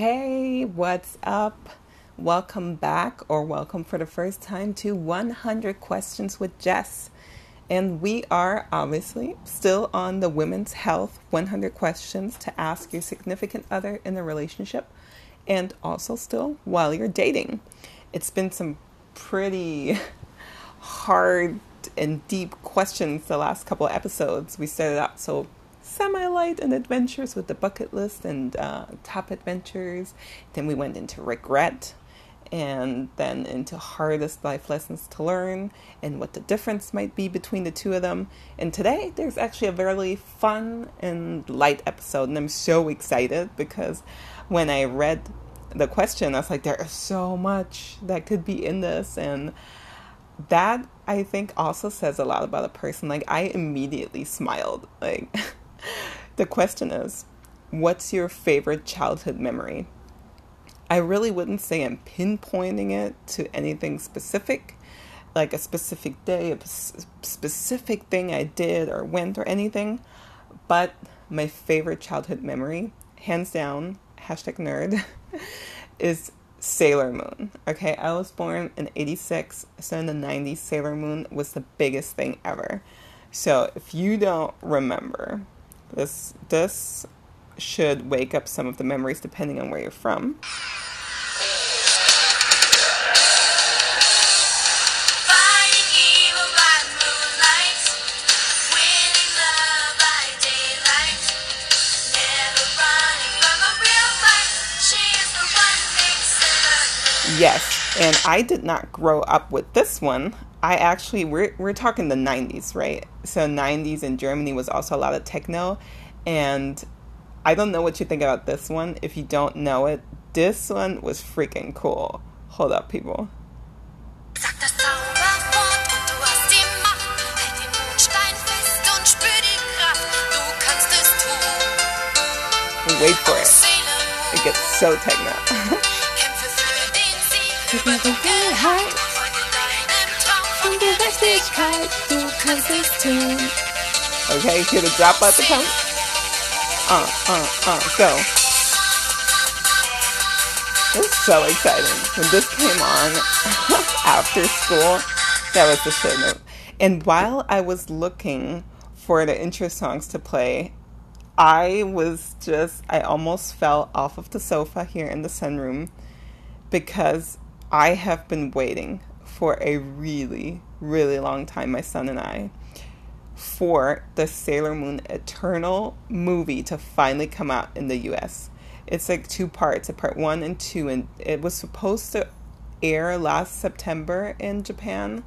Hey, what's up? Welcome back, or welcome for the first time to 100 Questions with Jess. And we are obviously still on the Women's Health 100 Questions to ask your significant other in a relationship, and also still while you're dating. It's been some pretty hard and deep questions the last couple episodes. We started out so semi light and adventures with the bucket list and uh, top adventures. Then we went into regret and then into hardest life lessons to learn and what the difference might be between the two of them. And today there's actually a very fun and light episode, and I'm so excited because when I read the question, I was like, there is so much that could be in this, and that I think also says a lot about a person. Like I immediately smiled, like. the question is what's your favorite childhood memory? I really wouldn't say I'm pinpointing it to anything specific, like a specific day, a specific thing I did or went or anything, but my favorite childhood memory, hands down, hashtag nerd, is Sailor Moon. Okay, I was born in 86, so in the 90s, Sailor Moon was the biggest thing ever. So if you don't remember, this this should wake up some of the memories depending on where you're from. Yes, and I did not grow up with this one. I actually we're we're talking the 90s, right? So 90s in Germany was also a lot of techno and I don't know what you think about this one. If you don't know it, this one was freaking cool. Hold up, people. Wait for it. It gets so techno. Okay, hear the drop at the come. Uh, uh, uh, go. It was so exciting. When this came on after school, that was the shit note. And while I was looking for the intro songs to play, I was just, I almost fell off of the sofa here in the sunroom because I have been waiting for a really, really long time, my son and I, for the Sailor Moon Eternal movie to finally come out in the US. It's like two parts, a part one and two, and it was supposed to air last September in Japan.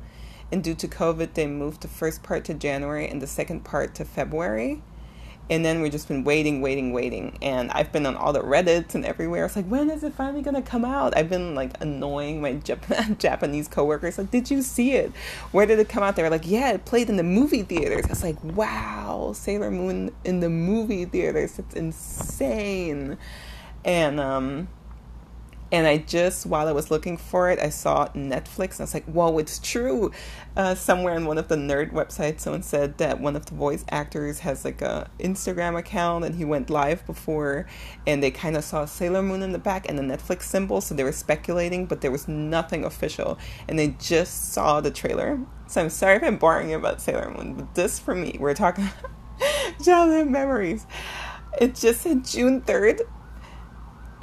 And due to COVID, they moved the first part to January and the second part to February. And then we've just been waiting, waiting, waiting. And I've been on all the Reddits and everywhere. It's like, when is it finally to come out? I've been like annoying my Jap- Japanese coworkers. Like, did you see it? Where did it come out? They were like, yeah, it played in the movie theaters. I was like, wow, Sailor Moon in the movie theaters. It's insane. And, um, and I just, while I was looking for it, I saw Netflix and I was like, whoa, it's true. Uh, somewhere on one of the nerd websites, someone said that one of the voice actors has like a Instagram account and he went live before and they kind of saw Sailor Moon in the back and the Netflix symbol. So they were speculating, but there was nothing official. And they just saw the trailer. So I'm sorry if I'm boring you about Sailor Moon, but this for me, we're talking childhood memories. It just said June 3rd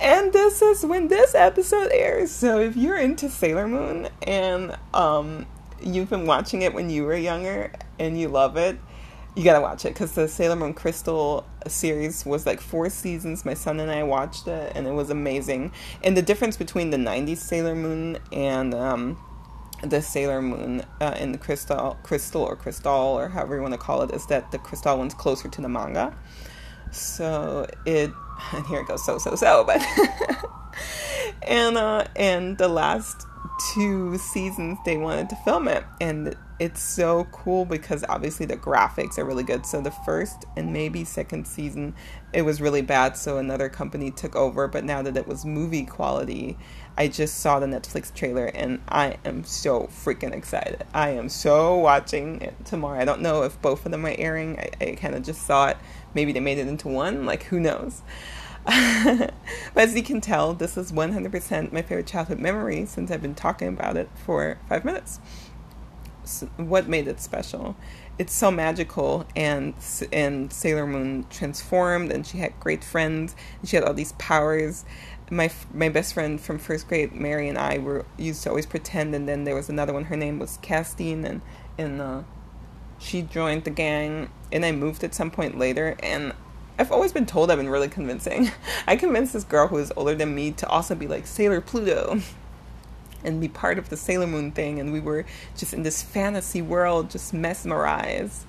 and this is when this episode airs. So if you're into Sailor Moon and um, you've been watching it when you were younger and you love it, you gotta watch it because the Sailor Moon Crystal series was like four seasons. My son and I watched it, and it was amazing. And the difference between the '90s Sailor Moon and um, the Sailor Moon uh, in the Crystal, Crystal or Crystal or however you want to call it is that the Crystal one's closer to the manga. So it and here it goes so so so but and uh and the last two seasons they wanted to film it and it's so cool because obviously the graphics are really good. So the first and maybe second season it was really bad so another company took over. But now that it was movie quality i just saw the netflix trailer and i am so freaking excited. I am so watching it tomorrow. I don't know if both of them are airing. I, I kind of just saw it. Maybe they made it into one. Like who knows? But as you can tell, this is 100% my favorite childhood memory since I've been talking about it for five minutes. What made it special? It's so magical, and and Sailor Moon transformed, and she had great friends, and she had all these powers. My my best friend from first grade, Mary, and I were used to always pretend, and then there was another one. Her name was Castine, and and uh, she joined the gang, and I moved at some point later, and I've always been told I've been really convincing. I convinced this girl who is older than me to also be like Sailor Pluto and be part of the Sailor Moon thing. And we were just in this fantasy world, just mesmerized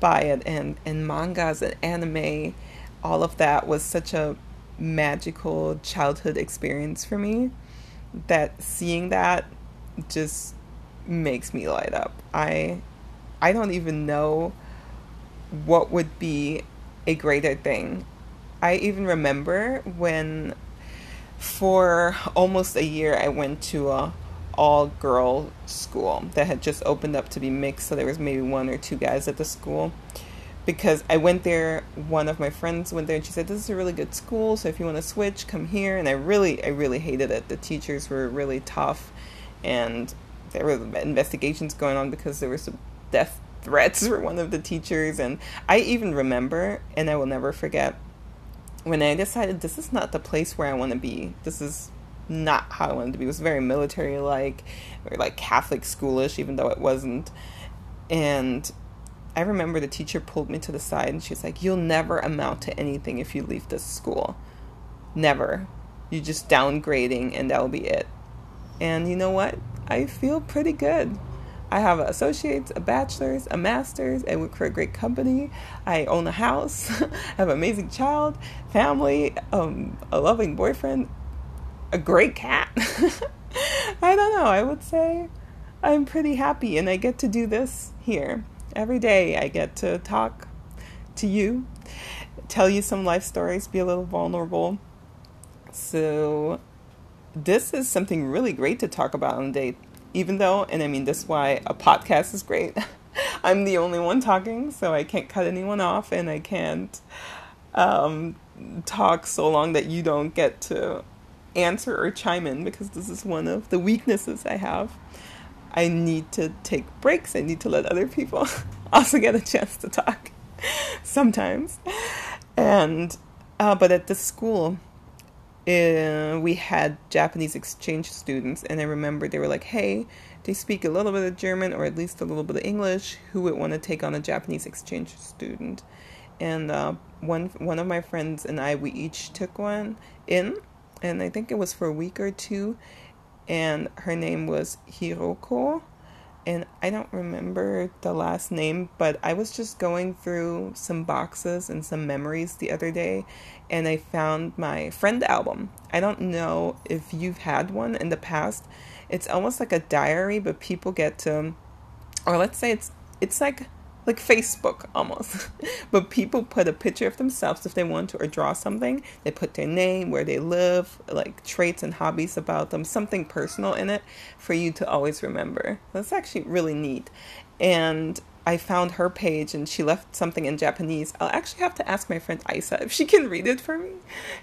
by it. And, and mangas and anime, all of that was such a magical childhood experience for me that seeing that just makes me light up. I I don't even know what would be a greater thing. I even remember when, for almost a year, I went to a all girl school that had just opened up to be mixed, so there was maybe one or two guys at the school. Because I went there, one of my friends went there, and she said, "This is a really good school, so if you want to switch, come here." And I really, I really hated it. The teachers were really tough, and there were investigations going on because there were some death threats for one of the teachers. And I even remember, and I will never forget, when I decided this is not the place where I want to be. This is not how I wanted to be. It was very military like, or like Catholic schoolish, even though it wasn't. And I remember the teacher pulled me to the side and she's like, You'll never amount to anything if you leave this school. Never. You're just downgrading and that'll be it. And you know what? I feel pretty good. I have an associate's, a bachelor's, a master's. I work for a great company. I own a house. I have an amazing child, family, um, a loving boyfriend, a great cat. I don't know. I would say I'm pretty happy, and I get to do this here every day. I get to talk to you, tell you some life stories, be a little vulnerable. So, this is something really great to talk about on a date even though, and I mean, this is why a podcast is great. I'm the only one talking, so I can't cut anyone off, and I can't um, talk so long that you don't get to answer or chime in because this is one of the weaknesses I have. I need to take breaks. I need to let other people also get a chance to talk sometimes. And, uh, but at the school, uh, we had Japanese exchange students, and I remember they were like, "Hey, they speak a little bit of German or at least a little bit of English. Who would want to take on a Japanese exchange student?" And uh, one one of my friends and I, we each took one in, and I think it was for a week or two, and her name was Hiroko and I don't remember the last name, but I was just going through some boxes and some memories the other day, and I found my friend album. I don't know if you've had one in the past. It's almost like a diary, but people get to, or let's say it's it's like like Facebook almost. but people put a picture of themselves if they want to or draw something. They put their name, where they live, like traits and hobbies about them, something personal in it for you to always remember. That's actually really neat. And I found her page and she left something in Japanese. I'll actually have to ask my friend Isa if she can read it for me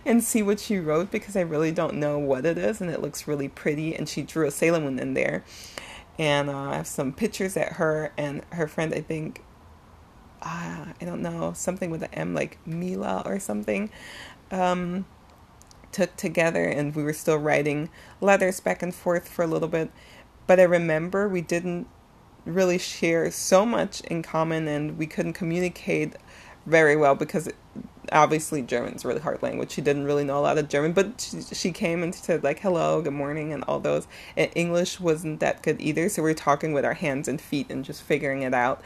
and see what she wrote because I really don't know what it is and it looks really pretty. And she drew a Sailor Moon in there. And uh, I have some pictures at her and her friend, I think, uh, I don't know, something with an M, like Mila or something, um, took together, and we were still writing letters back and forth for a little bit. But I remember we didn't really share so much in common, and we couldn't communicate very well because obviously German's really hard language. She didn't really know a lot of German, but she, she came and said like hello, good morning, and all those. And English wasn't that good either, so we were talking with our hands and feet and just figuring it out.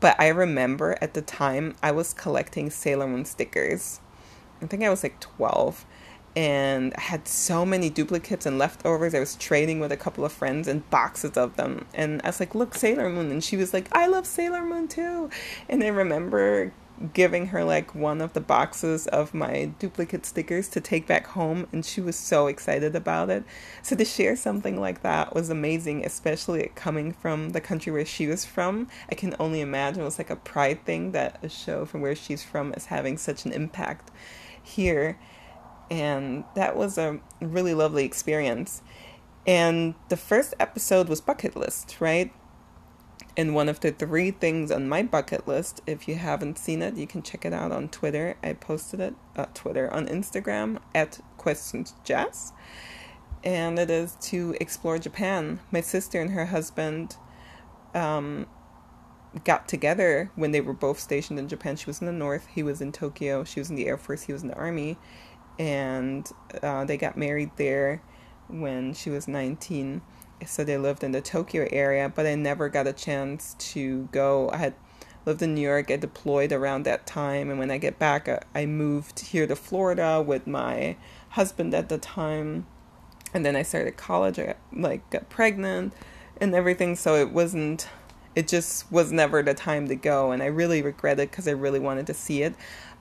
But I remember at the time I was collecting Sailor Moon stickers. I think I was like 12 and I had so many duplicates and leftovers. I was trading with a couple of friends and boxes of them. And I was like, look, Sailor Moon. And she was like, I love Sailor Moon too. And I remember giving her like one of the boxes of my duplicate stickers to take back home and she was so excited about it so to share something like that was amazing especially coming from the country where she was from i can only imagine it was like a pride thing that a show from where she's from is having such an impact here And that was a really lovely experience. And the first episode was bucket list, right? And one of the three things on my bucket list, if you haven't seen it, you can check it out on Twitter. I posted it uh, Twitter on Instagram at Questions Jess, and it is to explore Japan. My sister and her husband um, got together when they were both stationed in Japan. She was in the north, he was in Tokyo. She was in the air force, he was in the army, and uh, they got married there when she was nineteen so they lived in the Tokyo area, but I never got a chance to go. I had lived in New York, I deployed around that time, and when I get back, I moved here to Florida with my husband at the time, and then I started college. I got, like got pregnant and everything, so it wasn't. It just was never the time to go, and I really regret it because I really wanted to see it.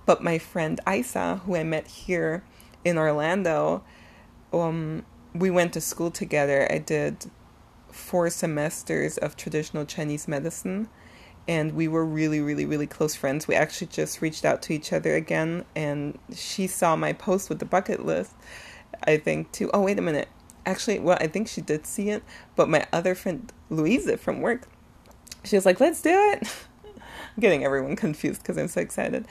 But my friend Isa, who I met here in Orlando, um, we went to school together. I did four semesters of traditional Chinese medicine, and we were really, really, really close friends. We actually just reached out to each other again, and she saw my post with the bucket list. I think too. Oh, wait a minute. Actually, well, I think she did see it, but my other friend Louisa from work, she was like, "Let's do it." I'm getting everyone confused because I'm so excited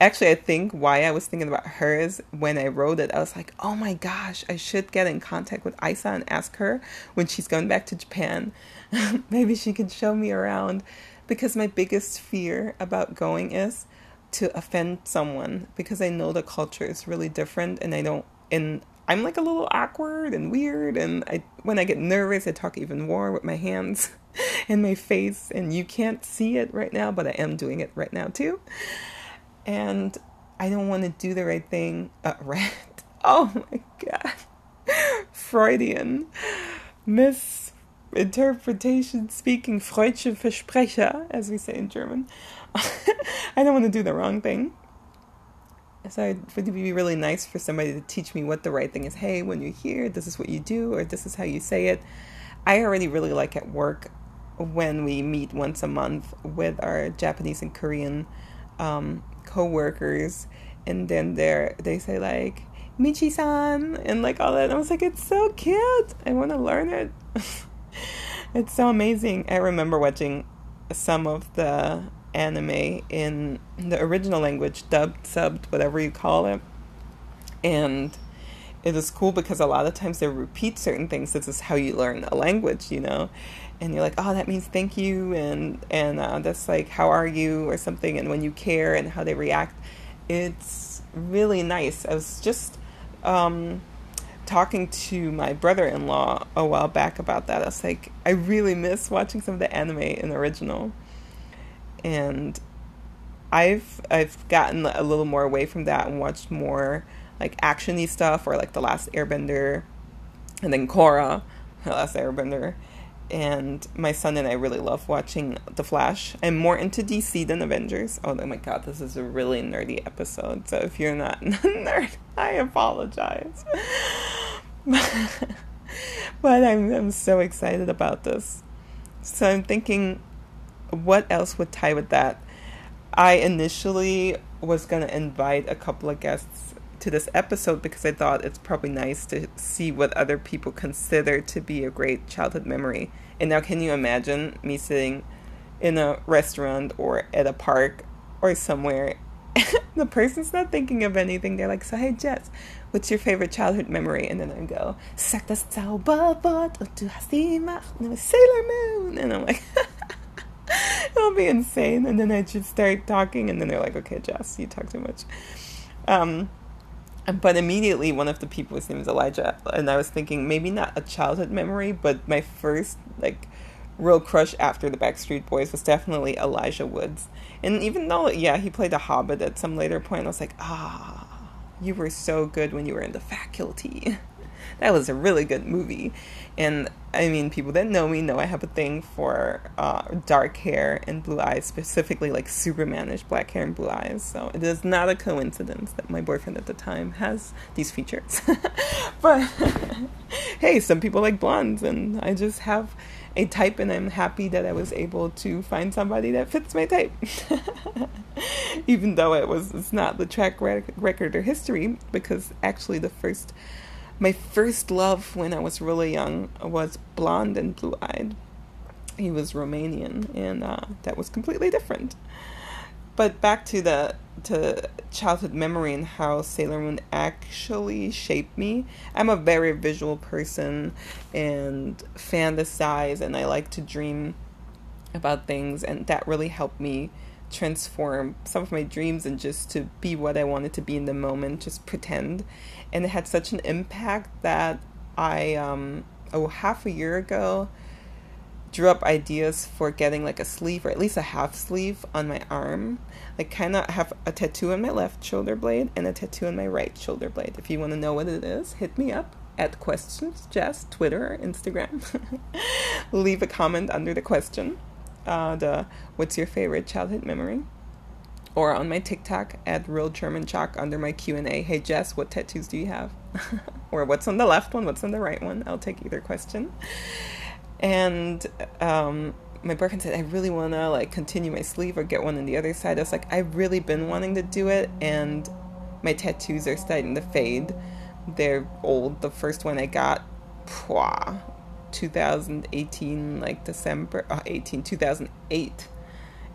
actually, I think why I was thinking about her is when I wrote it, I was like, oh my gosh, I should get in contact with Isa and ask her when she's going back to Japan. Maybe she can show me around. Because my biggest fear about going is to offend someone because I know the culture is really different and I don't, and I'm like a little awkward and weird. And I, when I get nervous, I talk even more with my hands and my face. And you can't see it right now, but I am doing it right now too and I don't want to do the right thing. Uh? Oh my god. Freudian. Misinterpretation speaking Freudsche Versprecher, as we say in German. I don't want to do the wrong thing. So it would be really nice for somebody to teach me what the right thing is. Hey, when you're here, this is what you do, or this is how you say it. I already really like at work when we meet once a month with our Japanese and Korean um, coworkers, and then they they say like Michi-san and like all that. And I was like, it's so cute. I want to learn it. it's so amazing. I remember watching some of the anime in the original language, dubbed, subbed, whatever you call it, and it is cool because a lot of times they repeat certain things. This is how you learn a language, you know and you're like, oh, that means thank you, and and uh, that's like, how are you, or something, and when you care and how they react, it's really nice. I was just um, talking to my brother-in-law a while back about that. I was like, I really miss watching some of the anime in the original, and I've I've gotten a little more away from that and watched more like actiony stuff or like The Last Airbender, and then Korra, The Last Airbender and my son and I really love watching The Flash. I'm more into DC than Avengers. Oh, oh my god, this is a really nerdy episode. So if you're not a nerd, I apologize. but I'm I'm so excited about this. So I'm thinking what else would tie with that? I initially was going to invite a couple of guests to this episode because I thought it's probably nice to see what other people consider to be a great childhood memory. And now, can you imagine me sitting in a restaurant or at a park or somewhere? the person's not thinking of anything. They're like, "So hey, Jess, what's your favorite childhood memory?" And then I go, "Sag das Zauberwort und du hast die Macht, Sailor Moon." And I'm like. It'll be insane. And then I just start talking, and then they're like, okay, Jess, you talk too much. Um, but immediately one of the people was named elijah and i was thinking maybe not a childhood memory but my first like real crush after the backstreet boys was definitely elijah woods. And even though yeah he played a hobbit at some later point i was like ah you were so good when you were in the faculty that was a really good movie and I mean, people that know me know I have a thing for uh, dark hair and blue eyes, specifically like Supermanish black hair and blue eyes. So it is not a coincidence that my boyfriend at the time has these features. but hey, some people like blondes, and I just have a type, and I'm happy that I was able to find somebody that fits my type. even though it was it's not the track record or history, because actually the first, my first love when I was really young was blonde and blue eyed. He was Romanian, and uh, that was completely different. But back to the to childhood memory and how Sailor Moon actually shaped me. I'm a very visual person and fantasize, and I like to dream about things, and that really helped me transform some of my dreams and just to be what I wanted to be in the moment, just pretend. And it had such an impact that I, um, oh, half a year ago, drew up ideas for getting like a sleeve or at least a half sleeve on my arm. Like, kind of have a tattoo on my left shoulder blade and a tattoo on my right shoulder blade. If you want to know what it is, hit me up at questions, Jess, Twitter Instagram. Leave a comment under the question. Uh, the what's your favorite childhood memory? Or on my TikTok at real German chalk under my Q and A. Hey Jess, what tattoos do you have? or what's on the left one? What's on the right one? I'll take either question. And um, my boyfriend said, I really want to like continue my sleeve or get one on the other side. I was like, I've really been wanting to do it, and my tattoos are starting to fade. They're old. The first one I got, pwah, 2018, like December, uh, 18, 2008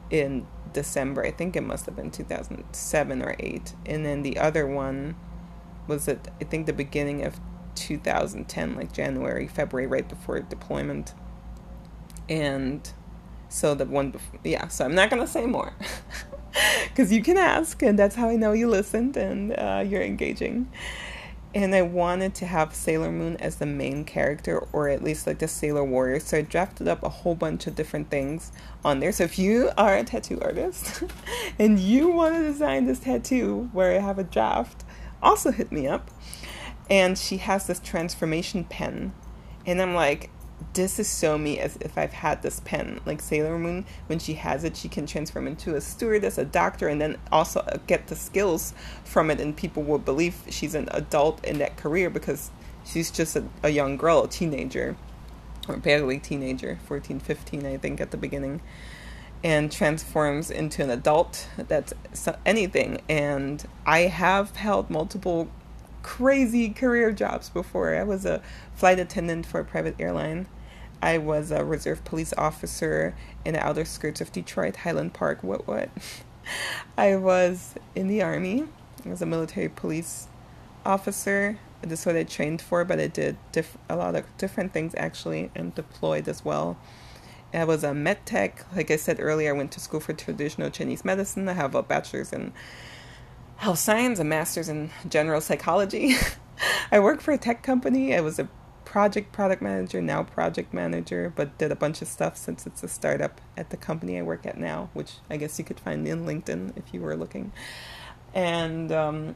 in December. I think it must have been 2007 or 8. And then the other one was at, I think, the beginning of 2010, like January, February, right before deployment. And so the one, before, yeah, so I'm not going to say more because you can ask, and that's how I know you listened and uh, you're engaging. And I wanted to have Sailor Moon as the main character, or at least like the Sailor Warrior. So I drafted up a whole bunch of different things on there. So if you are a tattoo artist and you want to design this tattoo where I have a draft, also hit me up and she has this transformation pen and i'm like this is so me as if i've had this pen like sailor moon when she has it she can transform into a stewardess a doctor and then also uh, get the skills from it and people will believe she's an adult in that career because she's just a, a young girl a teenager or barely teenager 14 15 i think at the beginning and transforms into an adult. That's anything. And i have held multiple crazy career jobs before. I was a flight attendant for a private airline. I was a reserve police officer in the outer skirts of Detroit, Highland Park, what what. I was in the army. I was a military police officer. This is what I trained for, but I did diff- a lot of different things actually and deployed as well. I was a med tech. Like I said earlier, I went to school for traditional Chinese medicine. I have a bachelor's in health science, a master's in general psychology. I work for a tech company. I was a project product manager, now project manager, but did a bunch of stuff since it's a startup at the company I work at now, which I guess you could find in LinkedIn if you were looking. And um,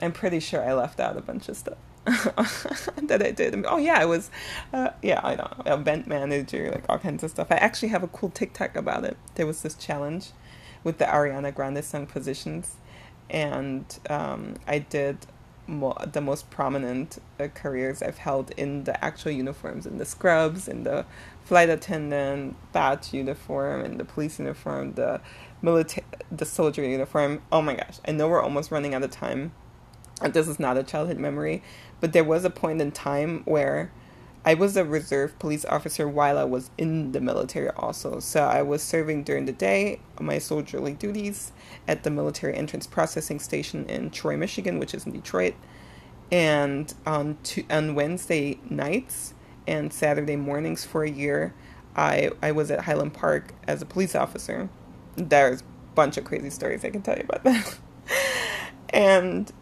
I'm pretty sure I left out a bunch of stuff. that I did. Oh yeah, I was, uh, yeah, I don't know, event manager, like all kinds of stuff. I actually have a cool TikTok about it. There was this challenge with the Ariana Grande song Positions, and um, I did mo- the most prominent uh, careers I've held in the actual uniforms, in the scrubs, in the flight attendant badge uniform, in the police uniform, the military, the soldier uniform. Oh my gosh! I know we're almost running out of time. This is not a childhood memory, but there was a point in time where I was a reserve police officer while I was in the military also. So I was serving during the day my soldierly duties at the military entrance processing station in Troy, Michigan, which is in Detroit. And on two, on Wednesday nights and Saturday mornings for a year, I I was at Highland Park as a police officer. There's a bunch of crazy stories I can tell you about that. and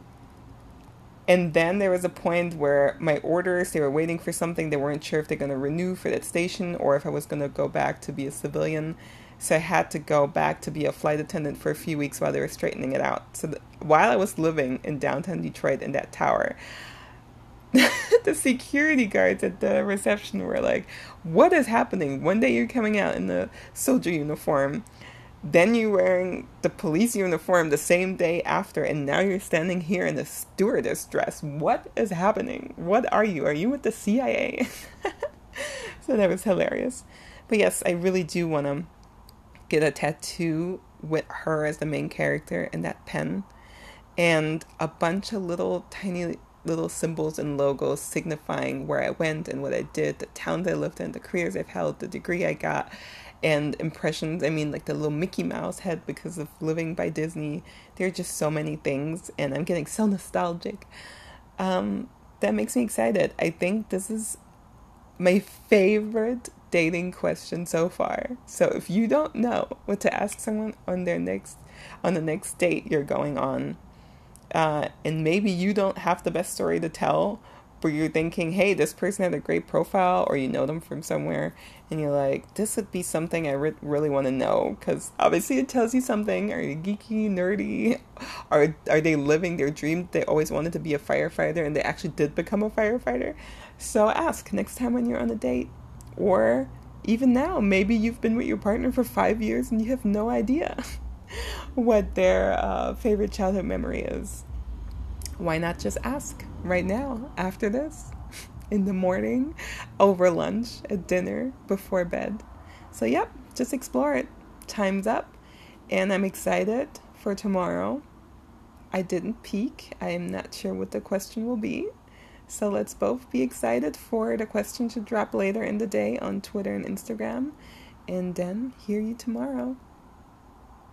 and then there was a point where my orders, they were waiting for something. They weren't sure if they're going to renew for that station or if I was going to go back to be a civilian. So I had to go back to be a flight attendant for a few weeks while they were straightening it out. So while I was living in downtown Detroit in that tower, the security guards at the reception were like, What is happening? One day you're coming out in the soldier uniform then you're wearing the police uniform the same day after, and now you're standing here in a stewardess dress. What is happening? What are you? Are you with the CIA? so that was hilarious. But yes, I really do want to get a tattoo with her as the main character and that pen, and a bunch of little tiny little symbols and logos signifying where I went and what I did, the towns I lived in, the careers I've held, the degree I got, and impressions. I mean, like the little Mickey Mouse head because of living by Disney. There are just so many things, and I'm getting so nostalgic. Um, that makes me excited. I think this is my favorite dating question so far. So if you don't know what to ask someone on their next on the next date you're going on, uh, and maybe you don't have the best story to tell, but you're thinking, hey, this person had a great profile, or you know them from somewhere, and you're like, this would be something I re- really want to know because obviously it tells you something. Are you geeky, nerdy? Are are they living their dream? They always wanted to be a firefighter, and they actually did become a firefighter. So ask next time when you're on a date, or even now, maybe you've been with your partner for five years and you have no idea what their uh, favorite childhood memory is. Why not just ask right now after this? in the morning, over lunch, at dinner, before bed. So, yep, just explore it. Time's up, and I'm excited for tomorrow. I didn't peek. I am not sure what the question will be. So, let's both be excited for the question to drop later in the day on Twitter and Instagram, and then hear you tomorrow.